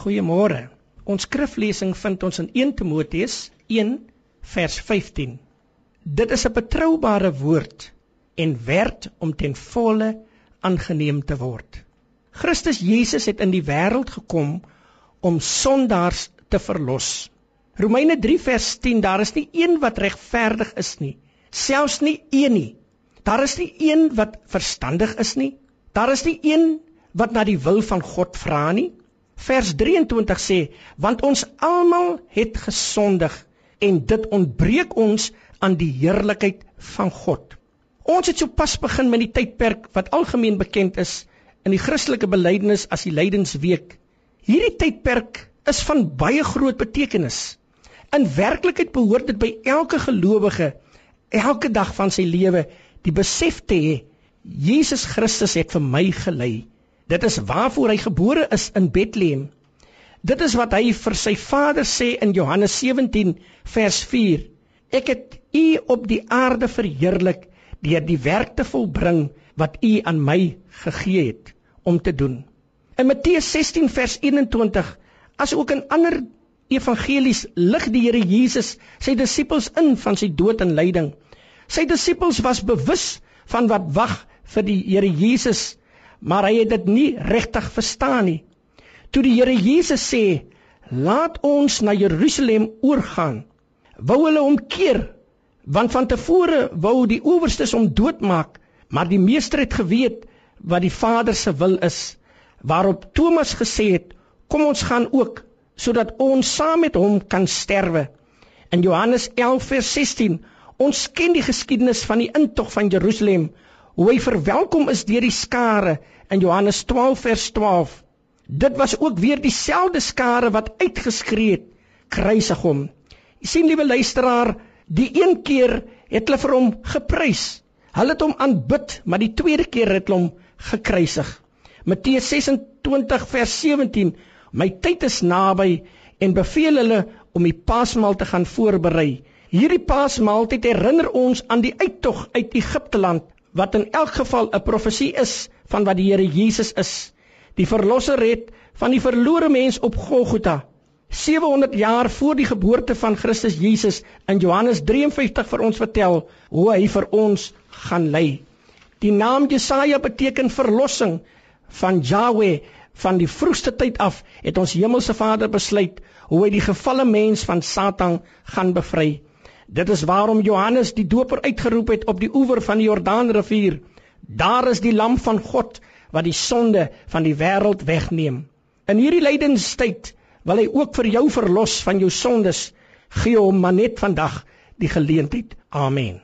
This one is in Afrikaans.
Goeiemôre. Ons skriflesing vind ons in 1 Timoteus 1 vers 15. Dit is 'n betroubare woord en werd om ten volle aangeneem te word. Christus Jesus het in die wêreld gekom om sondaars te verlos. Romeine 3 vers 10 daar is nie een wat regverdig is nie, selfs nie een nie. Daar is nie een wat verstandig is nie. Daar is nie een wat na die wil van God vra nie. Vers 23 sê, want ons almal het gesondig en dit ontbreek ons aan die heerlikheid van God. Ons het sopas begin met die tydperk wat algemeen bekend is in die Christelike belydenis as die lydensweek. Hierdie tydperk is van baie groot betekenis. In werklikheid behoort dit by elke gelowige elke dag van sy lewe die besef te hê Jesus Christus het vir my gelei. Dit is waarvoor hy gebore is in Bethlehem. Dit is wat hy vir sy Vader sê in Johannes 17 vers 4. Ek het u op die aarde verheerlik deur die werk te volbring wat u aan my gegee het om te doen. In Matteus 16 vers 21 as ook in ander evangelies lig die Here Jesus sy disippels in van sy dood en lyding. Sy disippels was bewus van wat wag vir die Here Jesus, maar hy het dit nie regtig verstaan nie. Toe die Here Jesus sê, "Laat ons na Jerusalem oorgaan," wou hulle omkeer, want van tevore wou die owerstes hom doodmaak, maar die meester het geweet wat die Vader se wil is, waarop Thomas gesê het, "Kom ons gaan ook sodat ons saam met hom kan sterwe." In Johannes 11 vers 16 Ons ken die geskiedenis van die intog van Jerusalem, hoe hy verwelkom is deur die skare in Johannes 12 vers 12. Dit was ook weer dieselfde skare wat uitgeskree het: "Kruisig hom." Jy sien liewe luisteraar, die een keer het hulle vir hom geprys. Hulle het hom aanbid, maar die tweede keer het hulle hom gekruisig. Matteus 26 vers 17: "My tyd is naby en beveel hulle om die Paasmaal te gaan voorberei." Hierdie Paasmaaltyd herinner ons aan die uittog uit Egipte land wat in elk geval 'n profesie is van wat die Here Jesus is. Die verlosser het van die verlore mens op Golgotha 700 jaar voor die geboorte van Christus Jesus in Johannes 53 vir ons vertel hoe hy vir ons gaan lei. Die naam Jesaja beteken verlossing van Jahweh van die vroegste tyd af het ons hemelse Vader besluit hoe hy die gefalle mens van Satan gaan bevry. Dit is waarom Johannes die doper uitgeroep het op die oewer van die Jordaanrivier. Daar is die lam van God wat die sonde van die wêreld wegneem. In hierdie lydenstyd wil hy ook vir jou verlos van jou sondes. Gee hom maar net vandag die geleentheid. Amen.